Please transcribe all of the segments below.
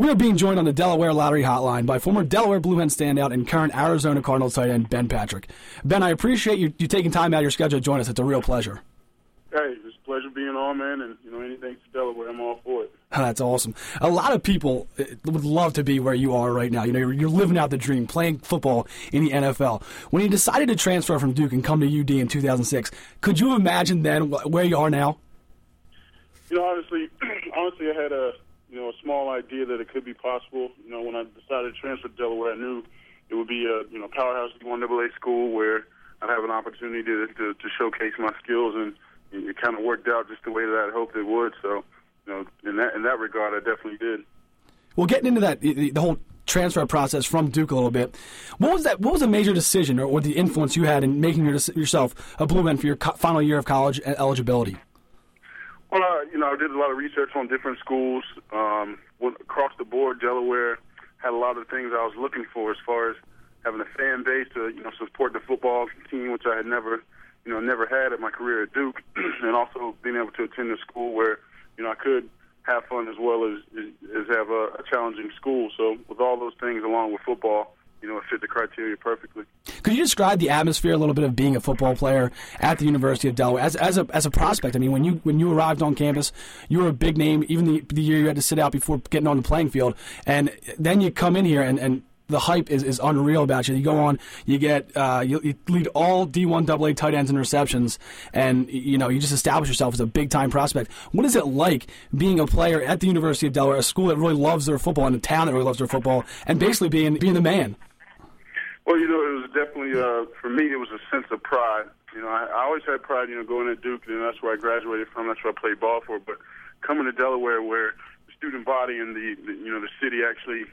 We are being joined on the Delaware Lottery Hotline by former Delaware Blue Hen standout and current Arizona Cardinals tight end Ben Patrick. Ben, I appreciate you, you taking time out of your schedule to join us. It's a real pleasure. Hey, it's a pleasure being on, man, and you know anything for Delaware, I'm all for it. That's awesome. A lot of people uh, would love to be where you are right now. You know, you're, you're living out the dream, playing football in the NFL. When you decided to transfer from Duke and come to UD in 2006, could you imagine then where you are now? You know, honestly, honestly, I had a you know a small idea that it could be possible. You know, when I decided to transfer to Delaware, I knew it would be a you know powerhouse D1 AA school where I'd have an opportunity to, to to showcase my skills, and it kind of worked out just the way that I hoped it would. So, you know, in that in that regard, I definitely did. Well, getting into that, the, the whole transfer process from Duke a little bit. What was that? What was a major decision, or, or the influence you had in making your, yourself a Blue Hen for your co- final year of college eligibility? Well, uh, you know, I did a lot of research on different schools. Um, went across the board, Delaware had a lot of things I was looking for as far as having a fan base to, you know, support the football team, which I had never, you know, never had at my career at Duke, and also being able to attend a school where, you know, I could have fun as well as as have a, a challenging school. So with all those things along with football, you know, it fit the criteria perfectly. Could you describe the atmosphere a little bit of being a football player at the University of Delaware as, as a as a prospect? I mean, when you when you arrived on campus, you were a big name. Even the, the year you had to sit out before getting on the playing field, and then you come in here and, and the hype is, is unreal about you. You go on, you get uh, you, you, lead all D1 AA tight ends in receptions, and you know you just establish yourself as a big time prospect. What is it like being a player at the University of Delaware, a school that really loves their football and a town that really loves their football, and basically being being the man? Well, you know, it was definitely uh, for me. It was a sense of pride. You know, I, I always had pride. You know, going to Duke, and that's where I graduated from. That's where I played ball for. But coming to Delaware, where the student body and the, the you know the city actually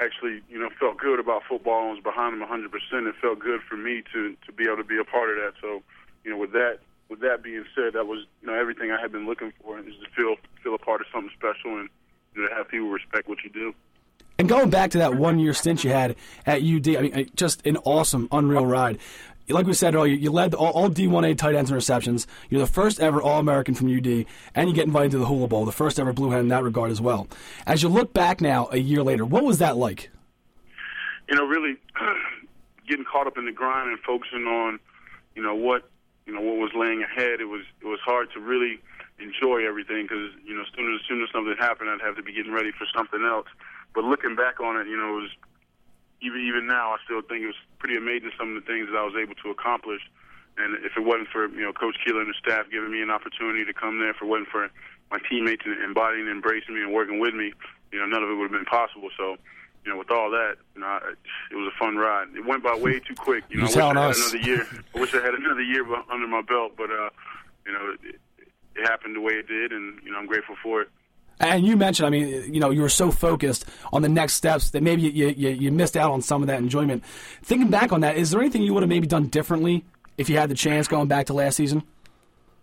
actually you know felt good about football and was behind them 100 percent. It felt good for me to to be able to be a part of that. So, you know, with that with that being said, that was you know everything I had been looking for is to feel feel a part of something special and you know, to have people respect what you do. And going back to that one year stint you had at UD, I mean, just an awesome, unreal ride. Like we said earlier, you led all, all D1A tight ends and receptions. You're the first ever All American from UD, and you get invited to the Hula Bowl, the first ever Blue Hen in that regard as well. As you look back now, a year later, what was that like? You know, really getting caught up in the grind and focusing on, you know, what you know what was laying ahead. It was it was hard to really enjoy everything because you know, as soon as, as soon as something happened, I'd have to be getting ready for something else. But looking back on it, you know, it was even even now I still think it was pretty amazing some of the things that I was able to accomplish. And if it wasn't for you know Coach Keeler and the staff giving me an opportunity to come there, if it wasn't for my teammates embodying and embracing me and working with me, you know, none of it would have been possible. So, you know, with all that, you know, it was a fun ride. It went by way too quick. You know, You're I wish I had us. another year. I wish I had another year under my belt, but uh, you know, it, it happened the way it did, and you know, I'm grateful for it. And you mentioned, I mean, you know, you were so focused on the next steps that maybe you, you, you missed out on some of that enjoyment. Thinking back on that, is there anything you would have maybe done differently if you had the chance going back to last season?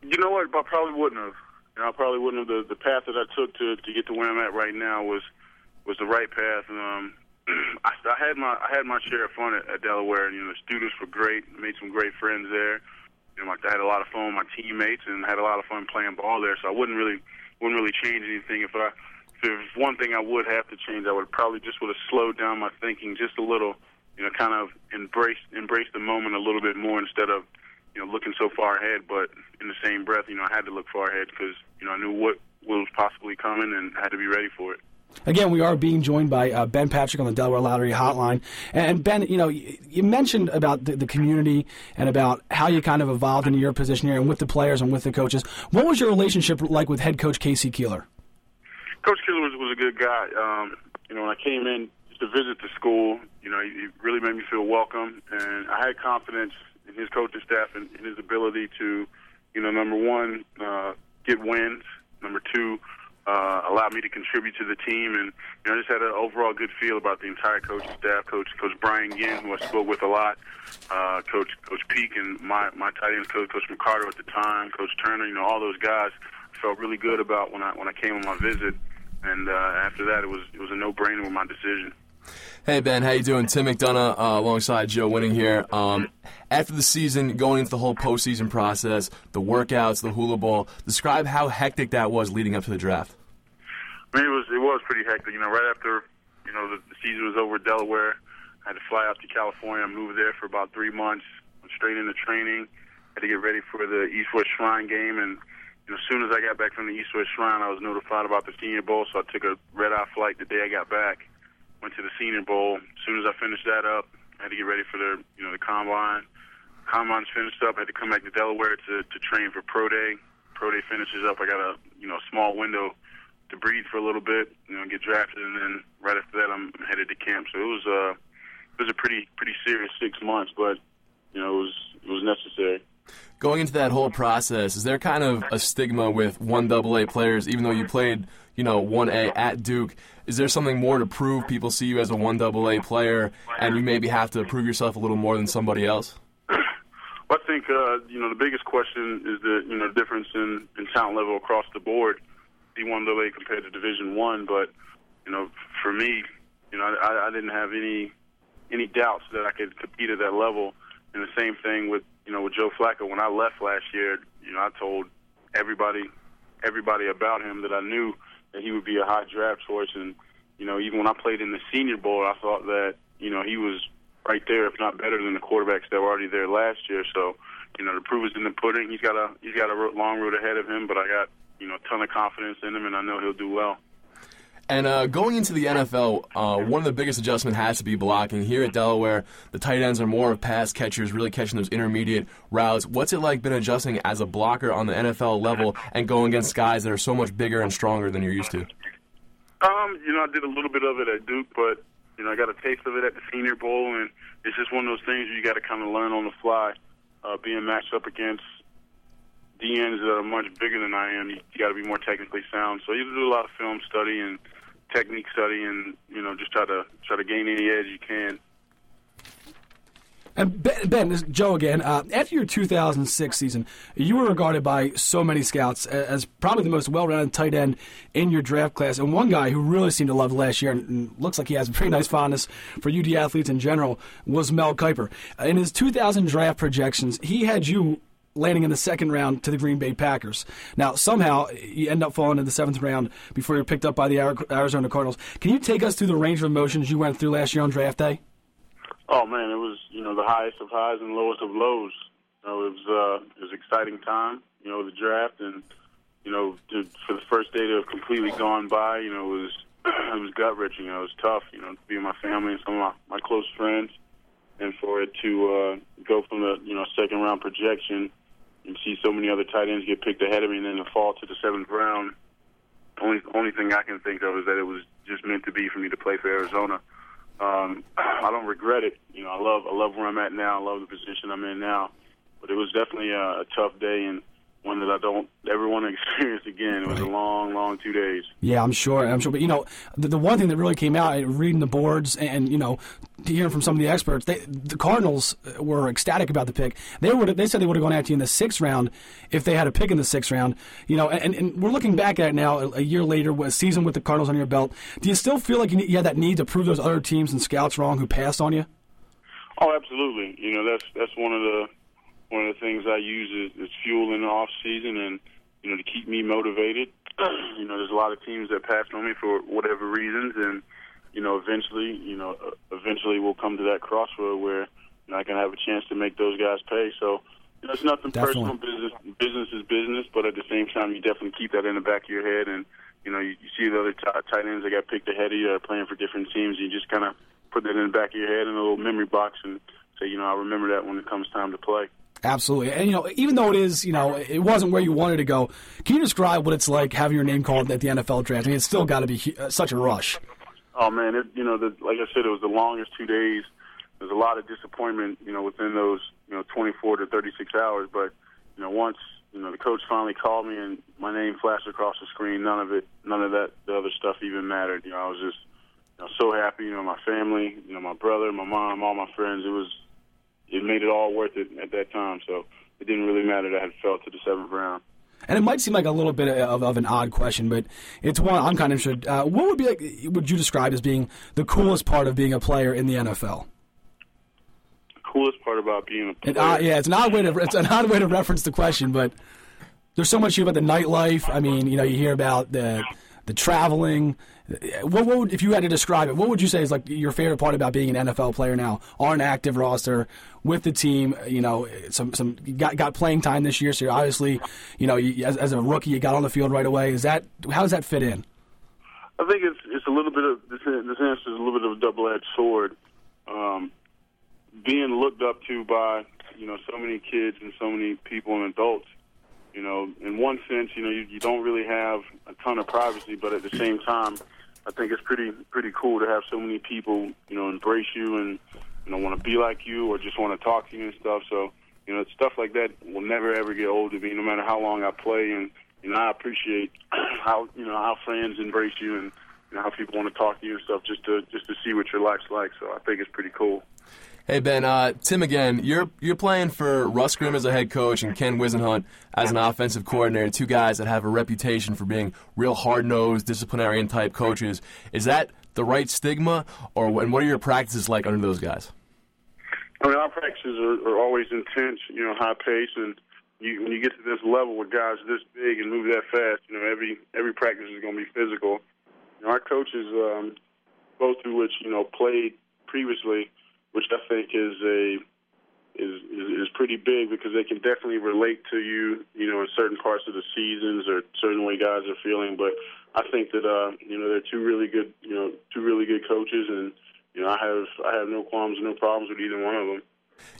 You know what? I probably wouldn't have. You know, I probably wouldn't have. The, the path that I took to to get to where I'm at right now was was the right path. And, um, I, I had my I had my share of fun at, at Delaware, and you know, the students were great. Made some great friends there. You know, I had a lot of fun with my teammates, and had a lot of fun playing ball there. So I wouldn't really wouldn't really change anything. If I if there's one thing I would have to change, I would probably just would have slowed down my thinking just a little. You know, kind of embrace embrace the moment a little bit more instead of you know looking so far ahead. But in the same breath, you know, I had to look far ahead because you know I knew what was possibly coming and had to be ready for it. Again, we are being joined by uh, Ben Patrick on the Delaware Lottery Hotline. And Ben, you know, you mentioned about the, the, community and about how you kind of evolved into your position here and with the players and with the coaches. What was your relationship like with head coach K.C. Keeler? Coach Keeler was, was a good guy. Um, you know, when I came in to visit the school, you know, he, really made me feel welcome, and I had confidence in his coaching staff and in his ability to, you know, number one, uh, get wins. Number two, uh, allowed me to contribute to the team, and you know, I just had an overall good feel about the entire coaching staff. Coach Coach Brian Ginn, who I spoke with a lot, uh, Coach Coach Peak, and my my tight ends coach, Coach McCarter at the time, Coach Turner. You know, all those guys felt really good about when I when I came on my visit, and uh, after that, it was it was a no brainer with my decision. Hey Ben, how you doing? Tim McDonough uh, alongside Joe Winning here. Um, after the season, going into the whole postseason process, the workouts, the hula bowl, describe how hectic that was leading up to the draft. I mean, it was it was pretty hectic. You know, right after you know the, the season was over, Delaware, I had to fly out to California. I moved there for about three months. Went straight into training. Had to get ready for the East West Shrine game, and you know, as soon as I got back from the East West Shrine, I was notified about the Senior Bowl, so I took a red eye flight the day I got back. Went to the Senior Bowl. As soon as I finished that up, I had to get ready for the you know the combine. Combine's finished up. I had to come back to Delaware to to train for pro day. Pro day finishes up. I got a you know small window to breathe for a little bit, you know, get drafted, and then right after that, I'm headed to camp. So it was uh, it was a pretty pretty serious six months, but you know, it was it was necessary. Going into that whole process, is there kind of a stigma with one double A players, even though you played, you know, one A at Duke? Is there something more to prove? People see you as a one double A player, and you maybe have to prove yourself a little more than somebody else. Well, I think uh, you know the biggest question is the you know difference in, in talent level across the board. D1 double A compared to Division One, but you know, for me, you know, I, I didn't have any any doubts that I could compete at that level. And the same thing with you know with Joe Flacco. When I left last year, you know, I told everybody everybody about him that I knew that he would be a high draft choice. And you know, even when I played in the Senior Bowl, I thought that you know he was right there, if not better than the quarterbacks that were already there last year. So, you know, the proof is in the pudding. He's got a he's got a long road ahead of him, but I got you know a ton of confidence in him, and I know he'll do well. And uh, going into the NFL, uh, one of the biggest adjustments has to be blocking. Here at Delaware, the tight ends are more of pass catchers, really catching those intermediate routes. What's it like been adjusting as a blocker on the NFL level and going against guys that are so much bigger and stronger than you're used to? Um, you know, I did a little bit of it at Duke, but you know, I got a taste of it at the Senior Bowl, and it's just one of those things where you got to kind of learn on the fly. Uh, being matched up against DNs that are much bigger than I am, you, got to be more technically sound. So you do a lot of film study and technique study, and you know, just try to try to gain any edge you can. And Ben, ben this is Joe again. Uh, after your 2006 season, you were regarded by so many scouts as probably the most well-rounded tight end in your draft class. And one guy who really seemed to love last year, and looks like he has a pretty nice fondness for UD athletes in general, was Mel Kiper. In his 2000 draft projections, he had you landing in the second round to the Green Bay Packers. Now, somehow, you end up falling in the seventh round before you're picked up by the Arizona Cardinals. Can you take us through the range of emotions you went through last year on draft day? Oh man, it was you know the highest of highs and lowest of lows. You know, it was uh, it was an exciting time. You know, the draft and you know to, for the first day to have completely gone by. You know, it was it was gut wrenching. You know, it was tough. You know, to be with my family and some of my, my close friends, and for it to uh, go from the you know second round projection and see so many other tight ends get picked ahead of me, and then to fall to the seventh round. Only only thing I can think of is that it was just meant to be for me to play for Arizona um, I don't regret it. You know, I love I love where I'm at now. I love the position I'm in now. But it was definitely a, a tough day and one that I don't ever want to experience again. It was right. a long, long two days. Yeah, I'm sure. I'm sure. But you know, the, the one thing that really came out, eh, reading the boards and you know, hearing from some of the experts, they, the Cardinals were ecstatic about the pick. They would they said they would have gone after you in the sixth round if they had a pick in the sixth round. You know, and, and we're looking back at it now, a, a year later, with a season with the Cardinals on your belt. Do you still feel like you, need, you had that need to prove those other teams and scouts wrong who passed on you? Oh, absolutely. You know, that's that's one of the one of the things I use is, is fuel in the off season, and you know to keep me motivated. you know, there's a lot of teams that passed on me for whatever reasons, and you know, eventually, you know, uh, eventually we'll come to that crossroad where you know, I can have a chance to make those guys pay. So. You know, it's nothing definitely. personal. Business, business is business, but at the same time, you definitely keep that in the back of your head. And you know, you, you see the other t- tight ends that got picked ahead of you are playing for different teams. You just kind of put that in the back of your head in a little memory box and say, you know, I remember that when it comes time to play. Absolutely. And, you know, even though it is, you know, it wasn't where you wanted to go, can you describe what it's like having your name called at the NFL draft? I mean, it's still got to be uh, such a rush. Oh, man. It, you know, the, like I said, it was the longest two days. There's a lot of disappointment, you know, within those, you know, 24 to 36 hours. But, you know, once, you know, the coach finally called me and my name flashed across the screen, none of it, none of that, the other stuff even mattered. You know, I was just, you know, so happy, you know, my family, you know, my brother, my mom, all my friends. It was, it made it all worth it at that time. So it didn't really matter that I had fell to the seventh round. And it might seem like a little bit of, of an odd question, but it's one I'm kind of interested. Uh, what would be like? Would you describe as being the coolest part of being a player in the NFL? The coolest part about being a player. It, uh, yeah, it's an odd way to it's an odd way to reference the question, but there's so much about the nightlife. I mean, you know, you hear about the the traveling. What, what would, if you had to describe it? What would you say is like your favorite part about being an NFL player now on an active roster with the team? You know, some some got got playing time this year, so obviously, you know, you, as, as a rookie, you got on the field right away. Is that how does that fit in? I think it's it's a little bit of this. This answer is a little bit of a double-edged sword. Um, being looked up to by you know so many kids and so many people and adults. You know, in one sense, you know, you, you don't really have a ton of privacy, but at the same time, I think it's pretty pretty cool to have so many people, you know, embrace you and you know want to be like you or just want to talk to you and stuff. So you know, stuff like that will never ever get old to me, no matter how long I play. And you know, I appreciate how you know how fans embrace you and you know how people want to talk to you and stuff just to just to see what your life's like. So I think it's pretty cool. Hey Ben, uh, Tim again. You're you're playing for Russ Grimm as a head coach and Ken Whisenhunt as an offensive coordinator. Two guys that have a reputation for being real hard nosed, disciplinarian type coaches. Is that the right stigma, or and what are your practices like under those guys? I mean, our practices are, are always intense, you know, high pace, and you, when you get to this level with guys this big and move that fast, you know, every every practice is going to be physical. You know, our coaches, um, both of which you know played previously which I think is a is, is pretty big because they can definitely relate to you, you know, in certain parts of the seasons or certain way guys are feeling. But I think that uh, you know they're two really good, you know, two really good coaches, and you know I have I have no qualms, no problems with either one of them.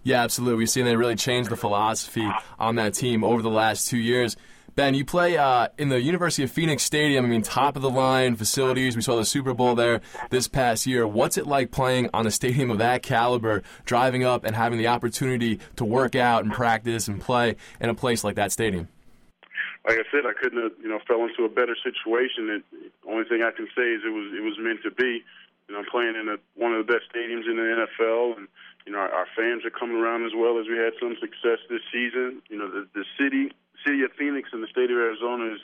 Yeah, absolutely. We've seen they really changed the philosophy on that team over the last two years. Ben, you play uh, in the University of Phoenix Stadium. I mean, top of the line facilities. We saw the Super Bowl there this past year. What's it like playing on a stadium of that caliber, driving up and having the opportunity to work out and practice and play in a place like that stadium? Like I said, I couldn't have, you know, fell into a better situation. The only thing I can say is it was it was meant to be. You know, I'm playing in a, one of the best stadiums in the NFL, and you know, our, our fans are coming around as well as we had some success this season. You know, the the city city of Phoenix in the state of Arizona is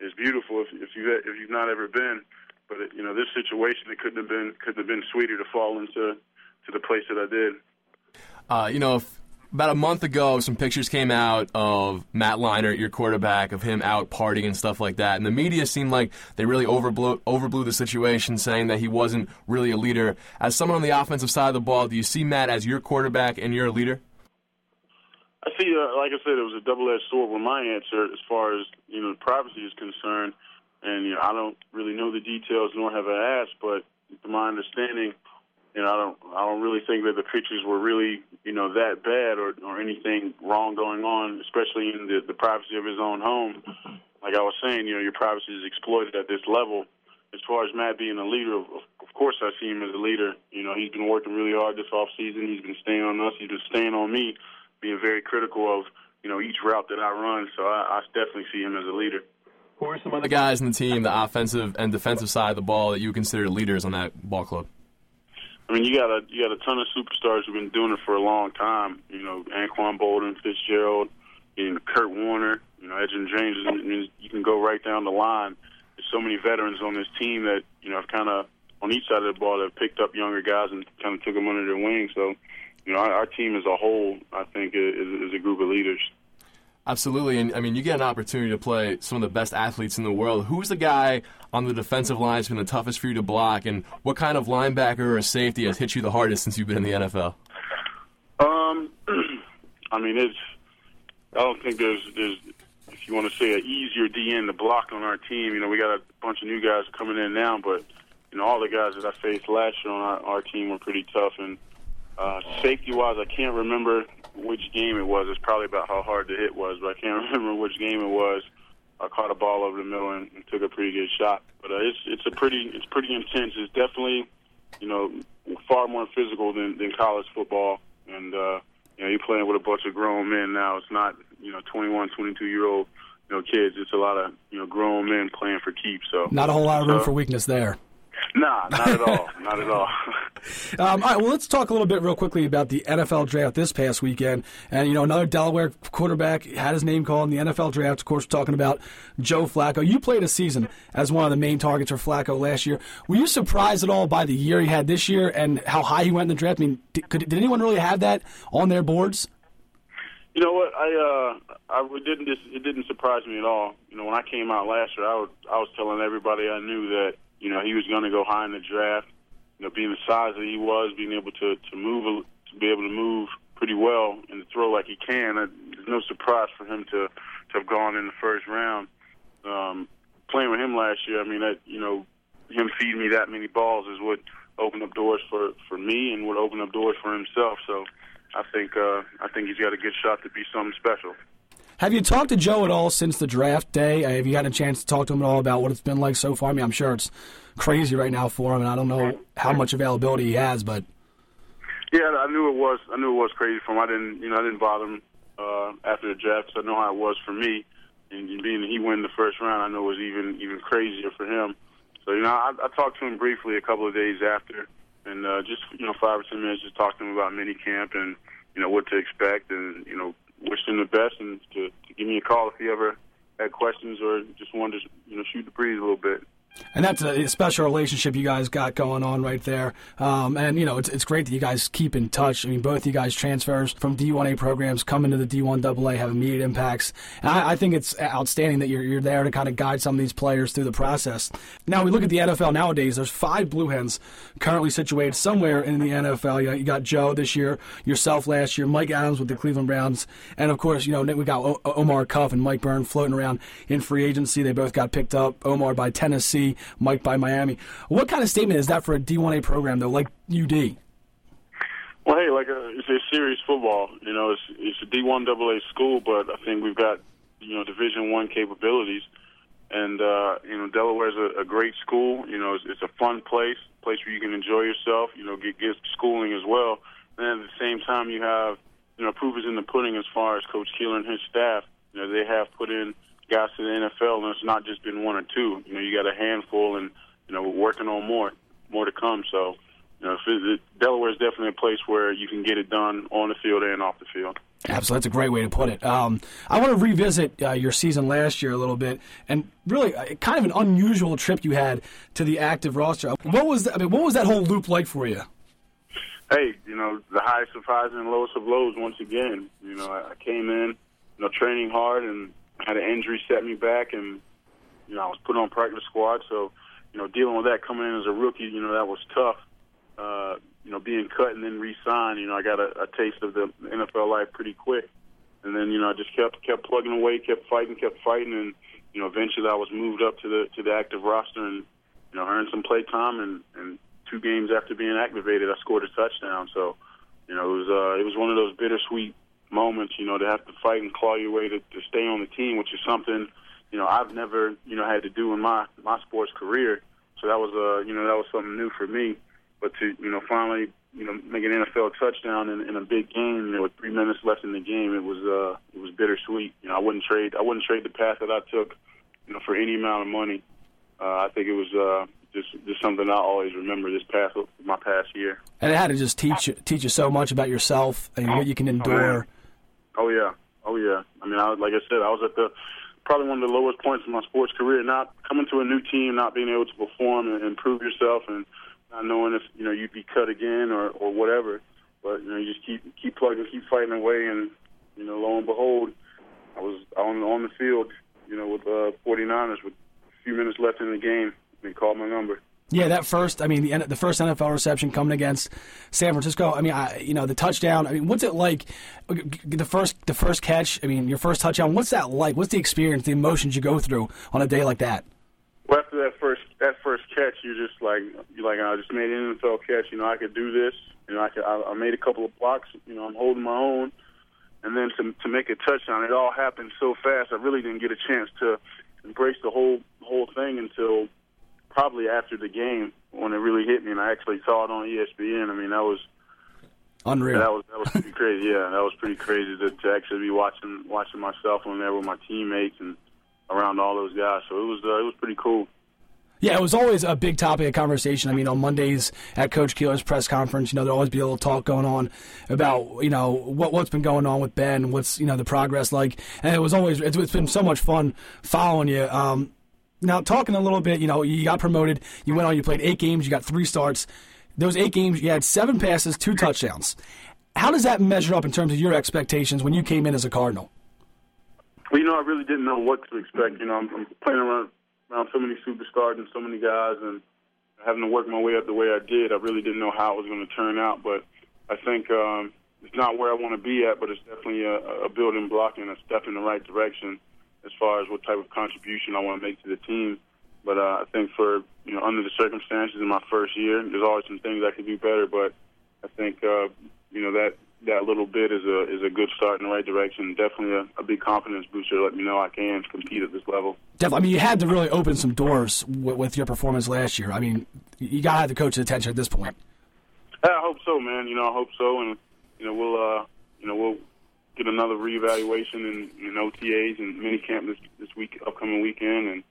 is beautiful if, if you if you've not ever been. But it, you know, this situation it couldn't have been couldn't have been sweeter to fall into to the place that I did. Uh, you know, if, about a month ago, some pictures came out of Matt Leinart, your quarterback, of him out partying and stuff like that. And the media seemed like they really overblew, overblew the situation, saying that he wasn't really a leader. As someone on the offensive side of the ball, do you see Matt as your quarterback and you're leader? I see. Uh, like I said, it was a double-edged sword with my answer as far as you know privacy is concerned, and you know I don't really know the details nor have I asked, but to my understanding, you know I don't I don't really think that the pictures were really you know that bad or or anything wrong going on, especially in the the privacy of his own home. Like I was saying, you know your privacy is exploited at this level. As far as Matt being a leader, of, of course I see him as a leader. You know he's been working really hard this off season. He's been staying on us. He's been staying on me being very critical of you know each route that I run. So I, I definitely see him as a leader. Who are some other guys in the team, the offensive and defensive side of the ball, that you consider leaders on that ball club? I mean, you got a you got a ton of superstars who've been doing it for a long time. You know, Anquan Boldin, Fitzgerald, and Kurt Warner. You know, Edgerrin James. I mean, you can go right down the line. There's so many veterans on this team that you know have kind of on each side of the ball that have picked up younger guys and kind of took them under their wing. So you know, our, our team as a whole, I think, is, is a group of leaders. Absolutely, and I mean, you get an opportunity to play some of the best athletes in the world. Who's the guy on the defensive line who's been the toughest for you to block, and what kind of linebacker or safety has hit you the hardest since you've been in the NFL? Um, I mean, it's. I don't think there's there's if you want to say an easier DN to block on our team. You know, we got a bunch of new guys coming in now, but you know, all the guys that I faced last year on our, our team were pretty tough, and uh, safety wise, I can't remember which game it was. It's probably about how hard the hit was, but I can't remember which game it was. I caught a ball over the middle and, and took a pretty good shot. But uh, it's it's a pretty it's pretty intense. It's definitely you know far more physical than than college football. And uh, you know you're playing with a bunch of grown men now. It's not you know 21, 22 year old you know kids. It's a lot of you know grown men playing for keeps. So not a whole lot of room so, for weakness there. Nah, not at all. not at all. um, all right, well, let's talk a little bit real quickly about the NFL draft this past weekend. And, you know, another Delaware quarterback had his name called in the NFL draft. Of course, we're talking about Joe Flacco. You played a season as one of the main targets for Flacco last year. Were you surprised at all by the year he had this year and how high he went in the draft? I mean, did, could, did anyone really have that on their boards? You know what? I uh, I it didn't it didn't surprise me at all. You know, when I came out last year, I was I was telling everybody I knew that you know he was going to go high in the draft. You know, being the size that he was, being able to to move to be able to move pretty well and throw like he can. There's no surprise for him to to have gone in the first round. Um, playing with him last year, I mean, that you know, him feeding me that many balls is what opened up doors for for me and would open up doors for himself. So I think uh, I think he's got a good shot to be something special. Have you talked to Joe at all since the draft day? Have you had a chance to talk to him at all about what it's been like so far? I mean, I'm sure it's crazy right now for him, and I don't know how much availability he has, but yeah, I knew it was. I knew it was crazy for him. I didn't, you know, I didn't bother him uh, after the draft because I know how it was for me. And being he won the first round, I know it was even even crazier for him. So you know, I, I talked to him briefly a couple of days after, and uh, just you know, five or ten minutes, just talked to him about mini camp and you know what to expect, and you know, wished him the best, and to, to give me a call if he ever had questions or just wanted to you know shoot the breeze a little bit. And that's a special relationship you guys got going on right there. Um, and, you know, it's, it's great that you guys keep in touch. I mean, both you guys transfers from D1A programs come into the D1AA, have immediate impacts. And I, I think it's outstanding that you're, you're there to kind of guide some of these players through the process. Now, we look at the NFL nowadays, there's five Blue Hens currently situated somewhere in the NFL. You, know, you got Joe this year, yourself last year, Mike Adams with the Cleveland Browns, and, of course, you know, we got o- Omar Cuff and Mike Byrne floating around in free agency. They both got picked up, Omar by Tennessee. Mike by Miami. What kind of statement is that for a D1A program, though, like UD? Well, hey, like uh, it's a serious football. You know, it's it's a D1 AA school, but I think we've got you know Division One capabilities, and uh, you know Delaware's a, a great school. You know, it's, it's a fun place, place where you can enjoy yourself. You know, get get schooling as well, and at the same time you have you know proof is in the pudding as far as Coach Keeler and his staff. You know, they have put in guys to the NFL, and it's not just been one or two. You know, you got a handful, and you know, we're working on more, more to come. So, you know, it, Delaware is definitely a place where you can get it done on the field and off the field. Absolutely, that's a great way to put it. Um, I want to revisit uh, your season last year a little bit, and really, uh, kind of an unusual trip you had to the active roster. What was that, I mean, what was that whole loop like for you? Hey, you know, the highest of highs and lowest of lows. Once again, you know, I came in, you know, training hard, and had an injury set me back, and you know I was put on practice squad. So you know dealing with that coming in as a rookie, you know that was tough. Uh, you know being cut and then re-signed, you know I got a, a taste of the NFL life pretty quick, and then you know I just kept kept plugging away, kept fighting, kept fighting, and you know eventually I was moved up to the to the active roster and you know earned some play time and and two games after being activated I scored a touchdown. So you know it was uh, it was one of those bittersweet moments, you know, to have to fight and claw your way to, to stay on the team, which is something, you know, I've never, you know, had to do in my my sports career. So that was uh, you know, that was something new for me. But to, you know, finally, you know, make an NFL touchdown in, in a big game, you know, with three minutes left in the game, it was uh, it was bittersweet. You know, I wouldn't trade, I wouldn't trade the path that I took, you know, for any amount of money. Uh, I think it was uh, just just something I always remember this past my past year. And it had to just teach teach you so much about yourself and what you can endure. Oh, yeah, oh yeah. I mean, I, like I said, I was at the probably one of the lowest points in my sports career. Not coming to a new team, not being able to perform and improve yourself, and not knowing if you know you'd be cut again or or whatever. But you know, you just keep keep plugging, keep fighting away, and you know, lo and behold, I was on on the field, you know, with uh, 49ers with a few minutes left in the game they called my number. Yeah, that first, I mean, the the first NFL reception coming against San Francisco. I mean, I, you know, the touchdown. I mean, what's it like? The first, the first catch. I mean, your first touchdown. What's that like? What's the experience, the emotions you go through on a day like that? Well, after that first that first catch, you're just like you're like I just made an NFL catch. You know, I could do this. You know, I could, I, I made a couple of blocks. You know, I'm holding my own, and then to to make a touchdown, it all happened so fast. I really didn't get a chance to embrace the whole whole thing until probably after the game when it really hit me, and I actually saw it on ESPN. I mean, that was unreal. That was that was pretty crazy. Yeah, that was pretty crazy to, to actually be watching watching myself on there with my teammates and around all those guys. So it was uh, it was pretty cool. Yeah, it was always a big topic of conversation. I mean, on Mondays at Coach Keeler's press conference, you know, there'll always be a little talk going on about, you know, what what's been going on with Ben, what's you know the progress like, and it was always it's, it's been so much fun following you. Um, now, talking a little bit, you know, you got promoted. You went on. You played eight games. You got three starts. Those eight games, you had seven passes, two touchdowns. how does that measure up in terms of your expectations when you came in as a Cardinal? Well, you know, I really didn't know what to expect. You know, I'm, I'm playing around around so many superstars and so many guys, and having to work my way up the way I did, I really didn't know how it was going to turn out. But I think um, it's not where I want to be at, but it's definitely a, a building block and a step in the right direction as far as what type of contribution I want to make to the team. But uh, I think for you know under the circumstances in my first year, there's always some things I could do better. But I think uh, you know that that little bit is a is a good start in the right direction. Definitely a, a big confidence booster. To let me know I can compete at this level. Definitely. I mean, you had to really open some doors w- with your performance last year. I mean, you got to have the coach's attention at this point. I hope so, man. You know, I hope so, and you know we'll uh, you know we'll get another reevaluation in, in OTAs and minicamp this this week, upcoming weekend, and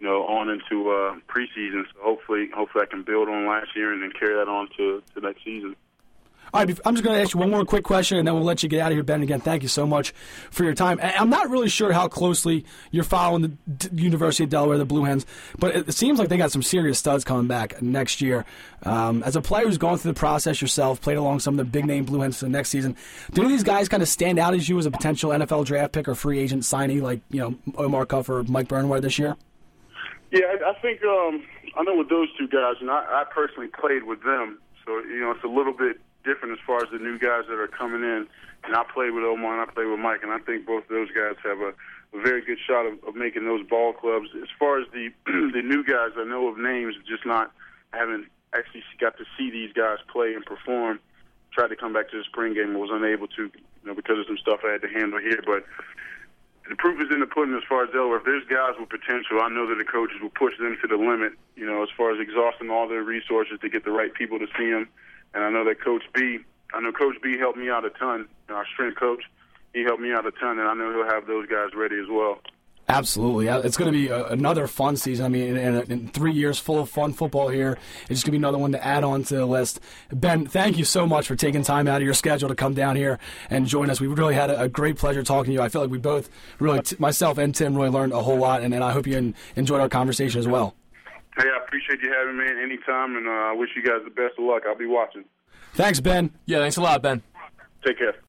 you know on into uh, preseason. So hopefully, hopefully I can build on last year and then carry that on to to next season. All right, I'm just going to ask you one more quick question, and then we'll let you get out of here, Ben. Again, thank you so much for your time. I'm not really sure how closely you're following the D- University of Delaware, the Blue Hens, but it seems like they got some serious studs coming back next year. Um, as a player who's gone through the process yourself, played along some of the big name Blue Hens for the next season, do these guys kind of stand out as you as a potential NFL draft pick or free agent signee, like you know Omar Cuff or Mike Burnware this year? Yeah, I, I think um, I know with those two guys, and I, I personally played with them, so you know it's a little bit different as far as the new guys that are coming in. And I played with Omar and I played with Mike, and I think both of those guys have a, a very good shot of, of making those ball clubs. As far as the the new guys, I know of names, just not haven't actually got to see these guys play and perform. Tried to come back to the spring game, was unable to, you know, because of some stuff I had to handle here. But the proof is in the pudding as far as Delaware. If there's guys with potential, I know that the coaches will push them to the limit. You know, as far as exhausting all their resources to get the right people to see them. And I know that Coach B, I know Coach B helped me out a ton. Our strength coach, he helped me out a ton, and I know he'll have those guys ready as well. Absolutely, it's going to be uh, another fun season. I mean, in, three years full of fun football here, it's just going to be another one to add on to the list. Ben, thank you so much for taking time out of your schedule to come down here and join us. We really had a, great pleasure talking to you. I feel like we both really, myself and Tim, really learned a whole lot, and I hope you enjoyed our conversation as well. Hey, I appreciate you having me anytime, and uh, I wish you guys the best of luck. I'll be watching. Thanks, Ben. Yeah, thanks a lot, Ben. Take care.